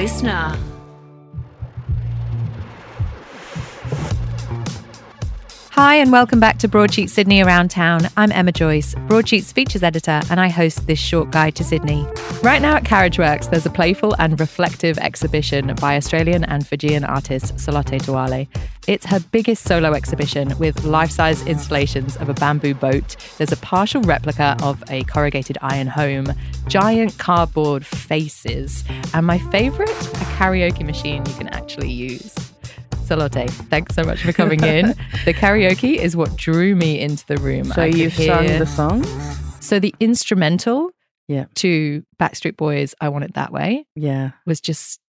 listener. Hi, and welcome back to Broadsheet Sydney Around Town. I'm Emma Joyce, Broadsheet's features editor, and I host this short guide to Sydney. Right now at Carriageworks, there's a playful and reflective exhibition by Australian and Fijian artist Salote Tawale. It's her biggest solo exhibition with life size installations of a bamboo boat. There's a partial replica of a corrugated iron home, giant cardboard faces, and my favourite, a karaoke machine you can actually use. Salote, thanks so much for coming in. the karaoke is what drew me into the room. So I you've sung the songs? So the instrumental Yeah. to Backstreet Boys, I Want It That Way, Yeah, was just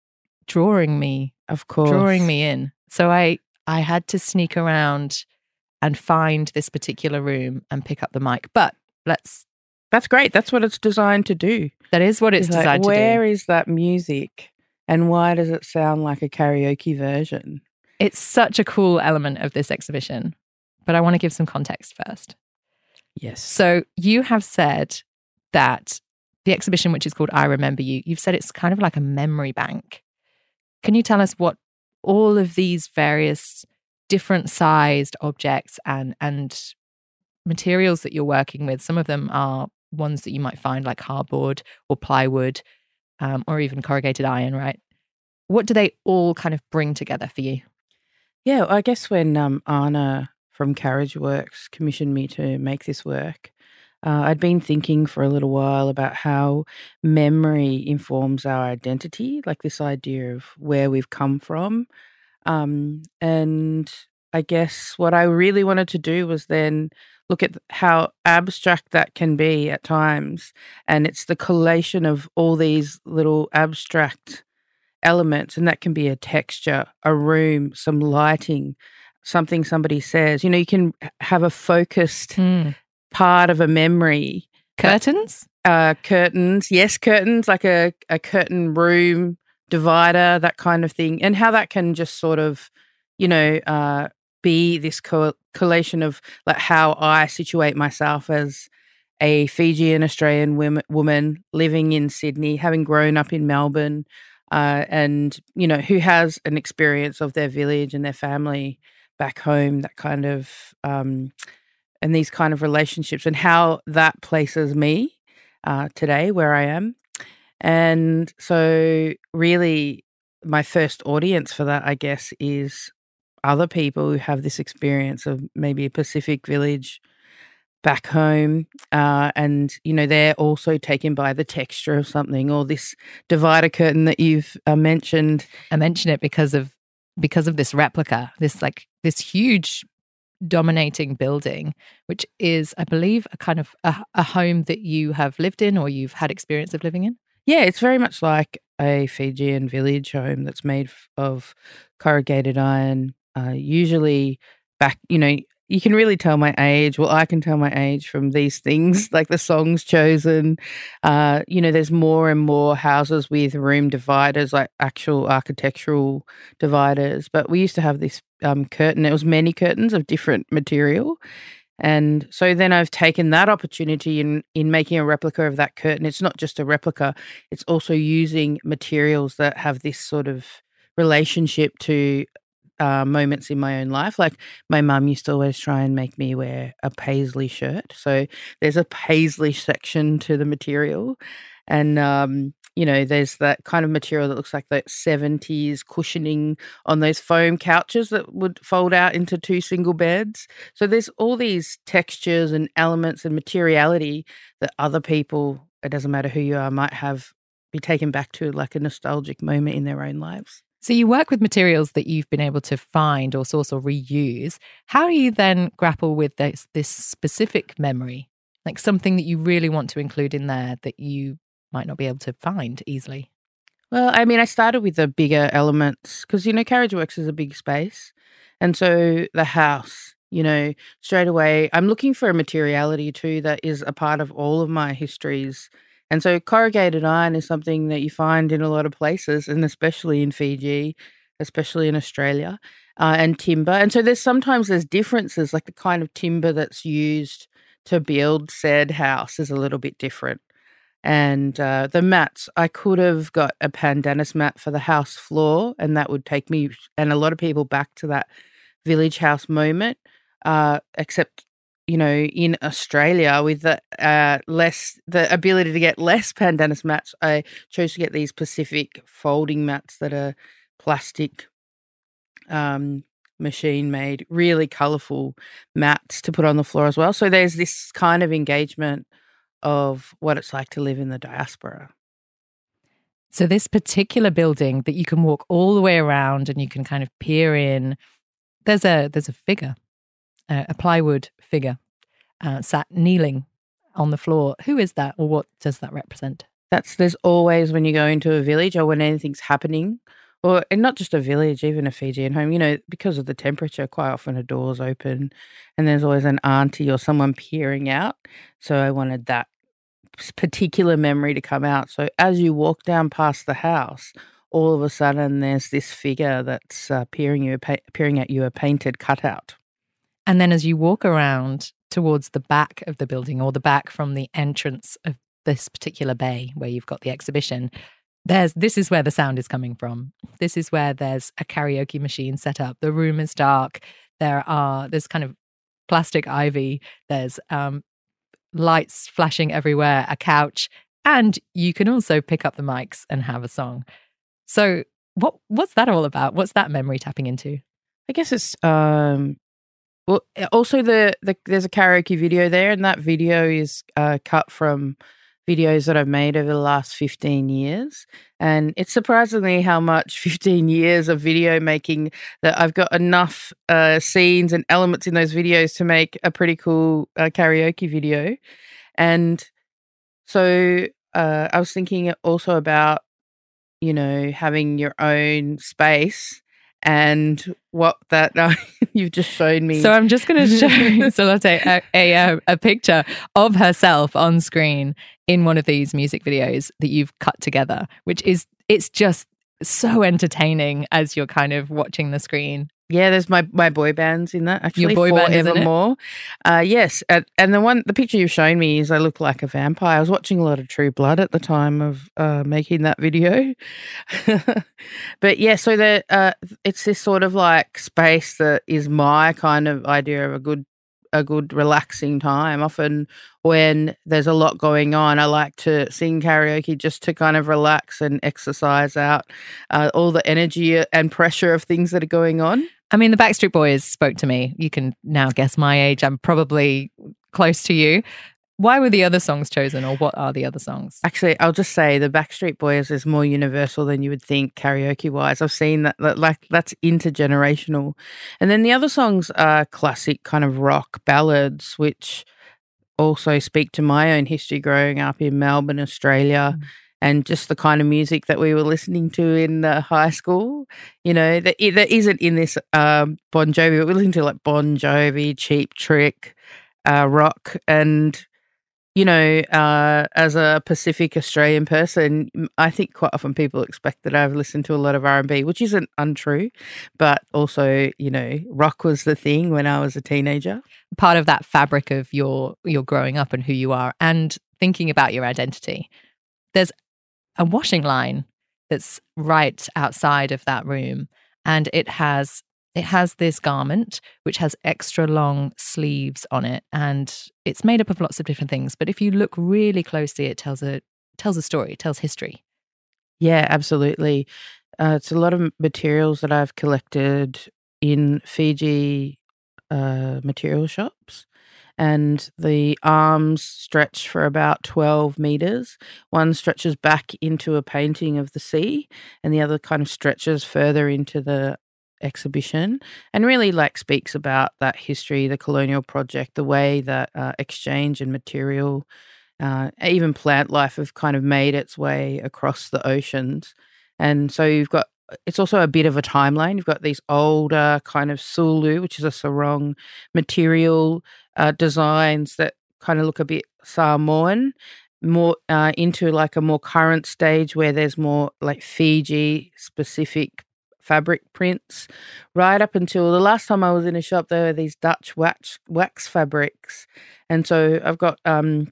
drawing me, of course. drawing me in. So I I had to sneak around and find this particular room and pick up the mic. But let's That's great. That's what it's designed to do. that is what it's It's like, designed to do. Where is that music? And why does it sound like a karaoke version? It's such a cool element of this exhibition. But I want to give some context first. Yes. So you have said that the exhibition, which is called I Remember You, you've said it's kind of like a memory bank. Can you tell us what all of these various different sized objects and and materials that you're working with? Some of them are ones that you might find like cardboard or plywood, um, or even corrugated iron, right? What do they all kind of bring together for you? Yeah, I guess when um, Anna from Carriageworks commissioned me to make this work, uh, I'd been thinking for a little while about how memory informs our identity, like this idea of where we've come from. Um, and I guess what I really wanted to do was then look at how abstract that can be at times. And it's the collation of all these little abstract elements, and that can be a texture, a room, some lighting, something somebody says. You know, you can have a focused part of a memory. Curtains? Uh, curtains, yes, curtains, like a, a curtain room divider, that kind of thing, and how that can just sort of, you know, uh, be this co- collation of like how I situate myself as a Fijian Australian women, woman living in Sydney, having grown up in Melbourne, uh, and you know who has an experience of their village and their family back home, that kind of, um, and these kind of relationships, and how that places me uh, today where I am. And so, really, my first audience for that, I guess, is other people who have this experience of maybe a Pacific village back home. Uh, and, you know, they're also taken by the texture of something or this divider curtain that you've uh, mentioned. I mention it because of because of this replica, this like this huge dominating building, which is, I believe, a kind of a, a home that you have lived in or you've had experience of living in. Yeah, it's very much like a Fijian village home that's made of corrugated iron. Uh, usually, back, you know, you can really tell my age. Well, I can tell my age from these things, like the songs chosen. Uh, you know, there's more and more houses with room dividers, like actual architectural dividers. But we used to have this um, curtain. It was many curtains of different material. And so then I've taken that opportunity in in making a replica of that curtain. It's not just a replica; it's also using materials that have this sort of relationship to uh, moments in my own life. Like my mum used to always try and make me wear a paisley shirt. So there's a paisley section to the material, and um, you know, there's that kind of material that looks like that 70s cushioning on those foam couches that would fold out into two single beds. So there's all these textures and elements and materiality that other people, it doesn't matter who you are, might have be taken back to like a nostalgic moment in their own lives. So you work with materials that you've been able to find or source or reuse. How do you then grapple with this this specific memory, like something that you really want to include in there that you might not be able to find easily? Well, I mean, I started with the bigger elements because, you know, Carriageworks is a big space. And so the house, you know, straight away, I'm looking for a materiality too that is a part of all of my histories. And so corrugated iron is something that you find in a lot of places, and especially in Fiji, especially in Australia, uh, and timber. And so there's sometimes there's differences, like the kind of timber that's used to build said house is a little bit different. And uh, the mats, I could have got a pandanus mat for the house floor, and that would take me and a lot of people back to that village house moment. Uh, except, you know, in Australia, with the uh, less the ability to get less pandanus mats, I chose to get these Pacific folding mats that are plastic um, machine made, really colorful mats to put on the floor as well. So there's this kind of engagement of what it's like to live in the diaspora. So this particular building that you can walk all the way around and you can kind of peer in, there's a there's a figure, uh, a plywood figure, uh, sat kneeling on the floor. Who is that, or what does that represent? That's there's always when you go into a village or when anything's happening or and not just a village, even a Fijian home, you know, because of the temperature, quite often a door's open and there's always an auntie or someone peering out. So I wanted that particular memory to come out. So as you walk down past the house, all of a sudden there's this figure that's uh, peering you, pa- peering at you, a painted cutout. And then as you walk around towards the back of the building or the back from the entrance of this particular bay where you've got the exhibition, there's this is where the sound is coming from. This is where there's a karaoke machine set up. The room is dark. There are there's kind of plastic ivy. There's um, lights flashing everywhere. A couch, and you can also pick up the mics and have a song. So what what's that all about? What's that memory tapping into? I guess it's um well also the, the there's a karaoke video there and that video is uh, cut from videos that I've made over the last 15 years. And it's surprisingly how much 15 years of video making that I've got enough uh, scenes and elements in those videos to make a pretty cool uh, karaoke video. And so uh, I was thinking also about, you know, having your own space and what that uh, you've just showed me. So I'm just going to show Salote a, a, a, picture of herself on screen in one of these music videos that you've cut together, which is it's just so entertaining as you're kind of watching the screen. Yeah, there's my my boy bands in that actually. Your boy band, Evermore. Uh, yes, uh, and the one the picture you've shown me is I look like a vampire. I was watching a lot of True Blood at the time of uh, making that video. but yeah, so the uh, it's this sort of like space that is my kind of idea of a good a good relaxing time. Often when there's a lot going on, I like to sing karaoke just to kind of relax and exercise out uh, all the energy and pressure of things that are going on. I mean, the Backstreet Boys spoke to me. You can now guess my age. I'm probably close to you. Why were the other songs chosen, or what are the other songs? Actually, I'll just say the Backstreet Boys is more universal than you would think karaoke wise. I've seen that, that, like that's intergenerational, and then the other songs are classic kind of rock ballads, which also speak to my own history growing up in Melbourne, Australia. Mm. And just the kind of music that we were listening to in uh, high school, you know, that, that isn't in this um, Bon Jovi. But we're listening to like Bon Jovi, Cheap Trick, uh, rock, and you know, uh, as a Pacific Australian person, I think quite often people expect that I've listened to a lot of R and B, which isn't untrue, but also, you know, rock was the thing when I was a teenager. Part of that fabric of your your growing up and who you are, and thinking about your identity. There's a washing line that's right outside of that room, and it has it has this garment which has extra long sleeves on it. And it's made up of lots of different things. But if you look really closely it tells a tells a story tells history. Yeah absolutely. Uh, it's a lot of materials that i've collected in fiji uh, material shops and the arms stretch for about 12 meters. One stretches back into a painting of the sea, and the other kind of stretches further into the exhibition and really like speaks about that history, the colonial project, the way that uh, exchange and material, uh, even plant life have kind of made its way across the oceans. And so you've got it's also a bit of a timeline. You've got these older kind of sulu, which is a sarong material uh, designs that kind of look a bit Samoan, more uh, into like a more current stage where there's more like Fiji specific fabric prints right up until the last time I was in a shop there were these Dutch wax wax fabrics and so I've got um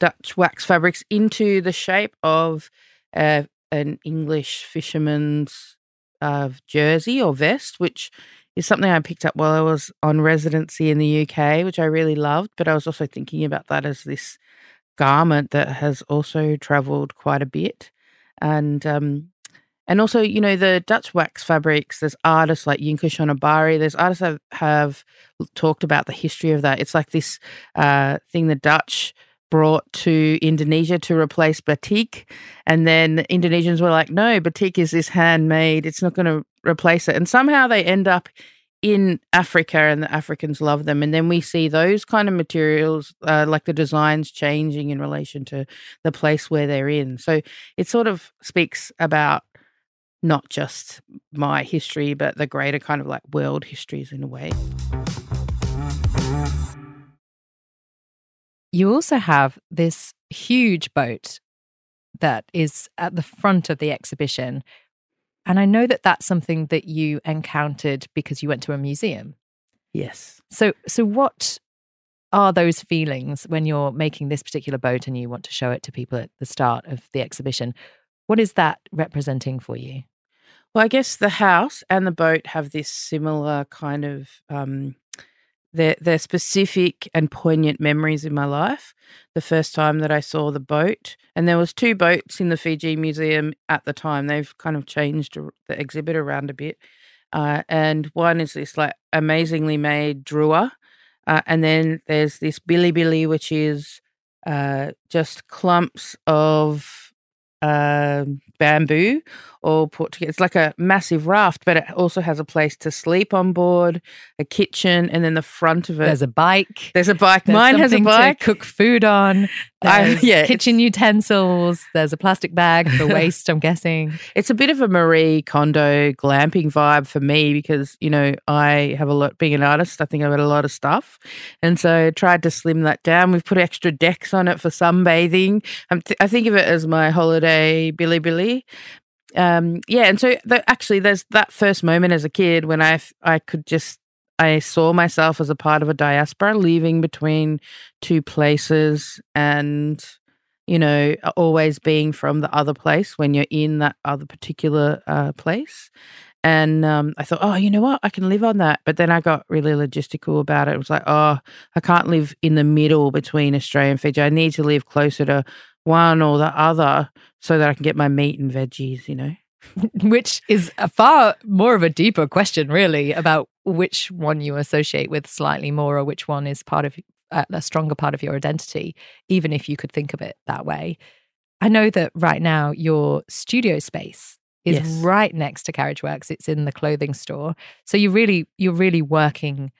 Dutch wax fabrics into the shape of uh, an English fisherman's uh, jersey or vest, which is something I picked up while I was on residency in the UK, which I really loved. But I was also thinking about that as this garment that has also traveled quite a bit. And um, and also, you know, the Dutch wax fabrics, there's artists like Yinka Shonibare, there's artists that have talked about the history of that. It's like this uh, thing the Dutch brought to Indonesia to replace batik. And then Indonesians were like, no, batik is this handmade, it's not going to replace it. And somehow they end up in Africa and the Africans love them. And then we see those kind of materials, uh, like the designs changing in relation to the place where they're in. So it sort of speaks about not just my history, but the greater kind of like world histories in a way. You also have this huge boat that is at the front of the exhibition. And I know that that's something that you encountered because you went to a museum. Yes. So so what are those feelings when you're making this particular boat and you want to show it to people at the start of the exhibition? What is that representing for you? Well, I guess the house and the boat have this similar kind of um, they're, they're specific and poignant memories in my life. The first time that I saw the boat, and there was two boats in the Fiji Museum at the time. They've kind of changed the exhibit around a bit. Uh, and one is this like amazingly made drua, uh, and then there's this bilibili, which is uh, just clumps of um, bamboo all put together. It's like a massive raft, but it also has a place to sleep on board, a kitchen, and then the front of it. There's a bike. There's a bike. There's Mine has a bike. To cook food on. I, yeah, kitchen utensils. There's a plastic bag for waste, I'm guessing. It's a bit of a Marie Kondo glamping vibe for me because, you know, I have a lot, being an artist, I think I've got a lot of stuff. And so I tried to slim that down. We've put extra decks on it for sunbathing. Th- I think of it as my holiday bilibili um, yeah, and so the, actually, there's that first moment as a kid when I I could just I saw myself as a part of a diaspora, leaving between two places, and you know, always being from the other place when you're in that other particular uh, place. And um, I thought, oh, you know what? I can live on that. But then I got really logistical about it. It was like, oh, I can't live in the middle between Australia and Fiji. I need to live closer to one or the other so that I can get my meat and veggies, you know? which is a far more of a deeper question, really, about which one you associate with slightly more or which one is part of uh, a stronger part of your identity, even if you could think of it that way. I know that right now your studio space is yes. right next to Carriageworks. It's in the clothing store. So you really you're really working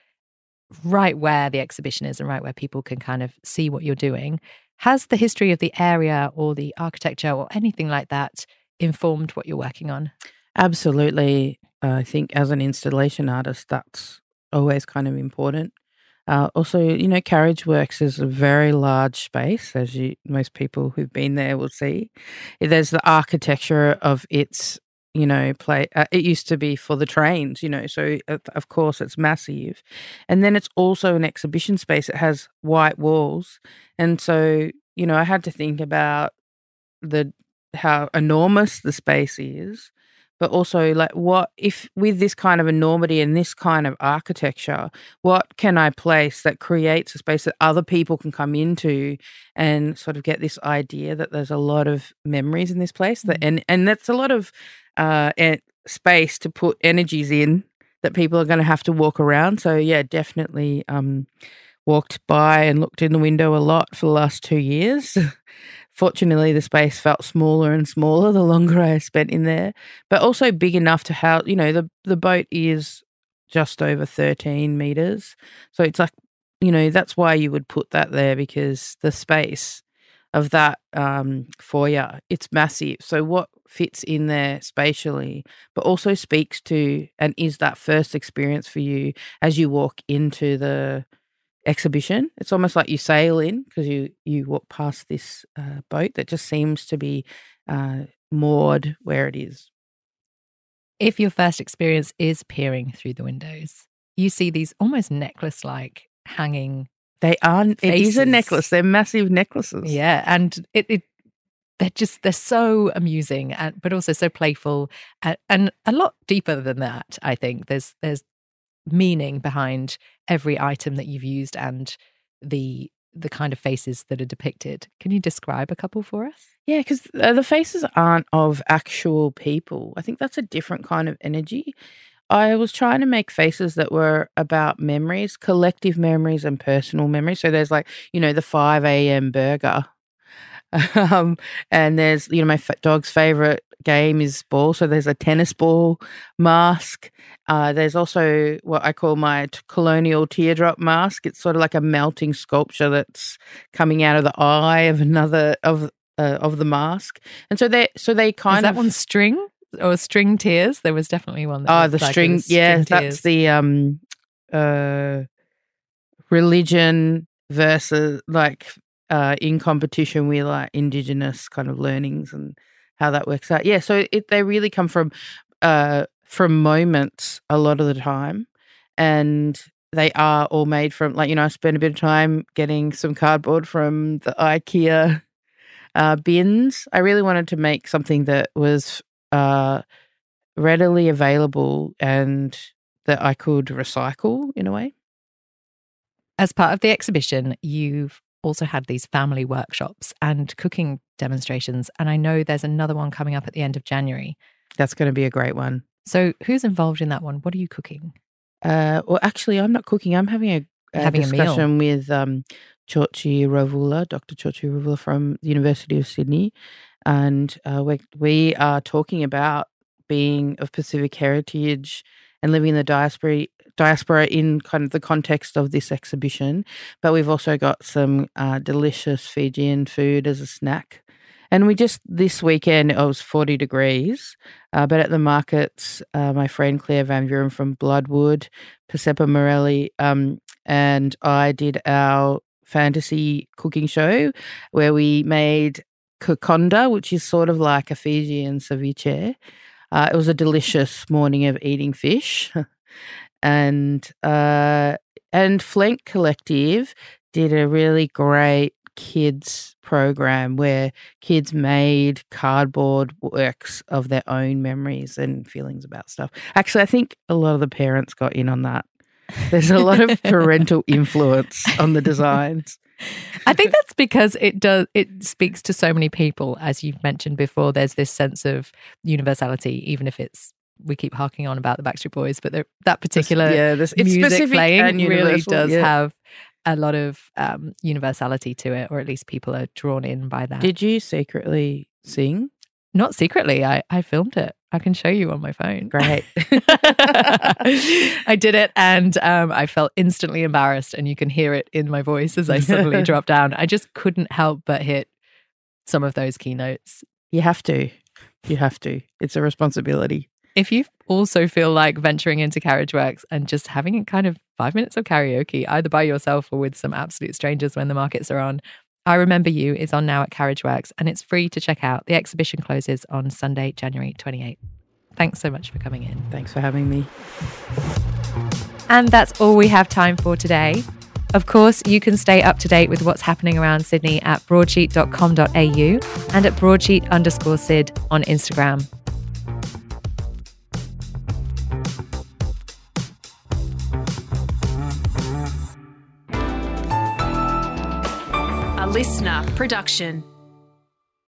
right where the exhibition is and right where people can kind of see what you're doing. Has the history of the area or the architecture or anything like that informed what you're working on? Absolutely. I think as an installation artist, that's always kind of important. Uh, also, you know, Carriageworks is a very large space, as you most people who've been there will see. There's the architecture of its, you know, play. Uh, it used to be for the trains, you know, so uh, of course it's massive, and then it's also an exhibition space. It has white walls, and so you know, I had to think about the how enormous the space is, but also like what if with this kind of enormity and this kind of architecture, what can I place that creates a space that other people can come into and sort of get this idea that there's a lot of memories in this place that mm-hmm. and and that's a lot of uh space to put energies in that people are going to have to walk around. So yeah, definitely um walked by and looked in the window a lot for the last 2 years. Fortunately, the space felt smaller and smaller the longer I spent in there, but also big enough to house, you know, the, the boat is just over 13 meters. So it's like, you know, that's why you would put that there because the space of that um, foyer, it's massive. So what fits in there spatially, but also speaks to and is that first experience for you as you walk into the exhibition. It's almost like you sail in because you you walk past this uh, boat that just seems to be uh, moored where it is. If your first experience is peering through the windows, you see these almost necklace like hanging They are. It is a necklace. They're massive necklaces. Yeah, and it, it they're just they're so amusing and but also so playful and, and a lot deeper than that. I think there's there's meaning behind every item that you've used and the the kind of faces that are depicted. Can you describe a couple for us? Yeah, because uh, the faces aren't of actual people. I think that's a different kind of energy. I was trying to make faces that were about memories, collective memories, and personal memories. So there's like, you know, the 5 a.m. burger. um, and there's, you know, my dog's favorite game is ball. So there's a tennis ball mask. Uh, there's also what I call my t- colonial teardrop mask. It's sort of like a melting sculpture that's coming out of the eye of another of uh, of the mask. And so they so they kind Is that of one string or string tears? There was definitely one. That Oh, the like string. Yeah, string that's tears. the um, uh, religion versus like uh, in competition with like indigenous kind of learnings and how that works out. Yeah, so it they really come from uh from moments a lot of the time, and they are all made from like you know I spent a bit of time getting some cardboard from the IKEA uh, bins. I really wanted to make something that was uh readily available and that I could recycle in a way. As part of the exhibition, you've also had these family workshops and cooking demonstrations. And I know there's another one coming up at the end of January. That's going to be a great one. So, who's involved in that one? What are you cooking? Uh, well, actually, I'm not cooking. I'm having a, a Having a meal. discussion with um, Jioji Ravulo, Dr. Jioji Ravulo from the University of Sydney, and uh, we we are talking about being of Pacific heritage and living in the diaspora diaspora in kind of the context of this exhibition. But we've also got some uh, delicious Fijian food as a snack. And we just this weekend it was forty degrees, uh, but at the markets, uh, my friend Claire Van Vuuren from Bloodwood, Persepa Morelli, um, and I did our fantasy cooking show where we made kokonda, which is sort of like a Fijian ceviche. Uh, it was a delicious morning of eating fish, and uh, and Flank Collective did a really great kids program where kids made cardboard works of their own memories and feelings about stuff. Actually, I think a lot of the parents got in on that. There's a lot of parental influence on the designs. I think that's because it does it speaks to so many people, as you've mentioned before. There's this sense of universality, even if it's we keep harking on about the Backstreet Boys, but that particular yeah, this, it's music playing and really does yeah. have a lot of um, universality to it, or at least people are drawn in by that. Did you secretly sing? Not secretly, I, I filmed it. I can show you on my phone. Great. I did it and um, I felt instantly embarrassed, and you can hear it in my voice as I suddenly drop down. I just couldn't help but hit some of those keynotes. you have to. You have to. It's a responsibility. If you also feel like venturing into Carriageworks and just having kind of five minutes of karaoke, either by yourself or with some absolute strangers when the markets are on, I Remember You is on now at Carriageworks and it's free to check out. The exhibition closes on Sunday, January 28th. Thanks so much for coming in. Thanks for having me. And that's all we have time for today. Of course, you can stay up to date with what's happening around Sydney at broadsheet.com.au and at broadsheet underscore Sid on Instagram. Listener production.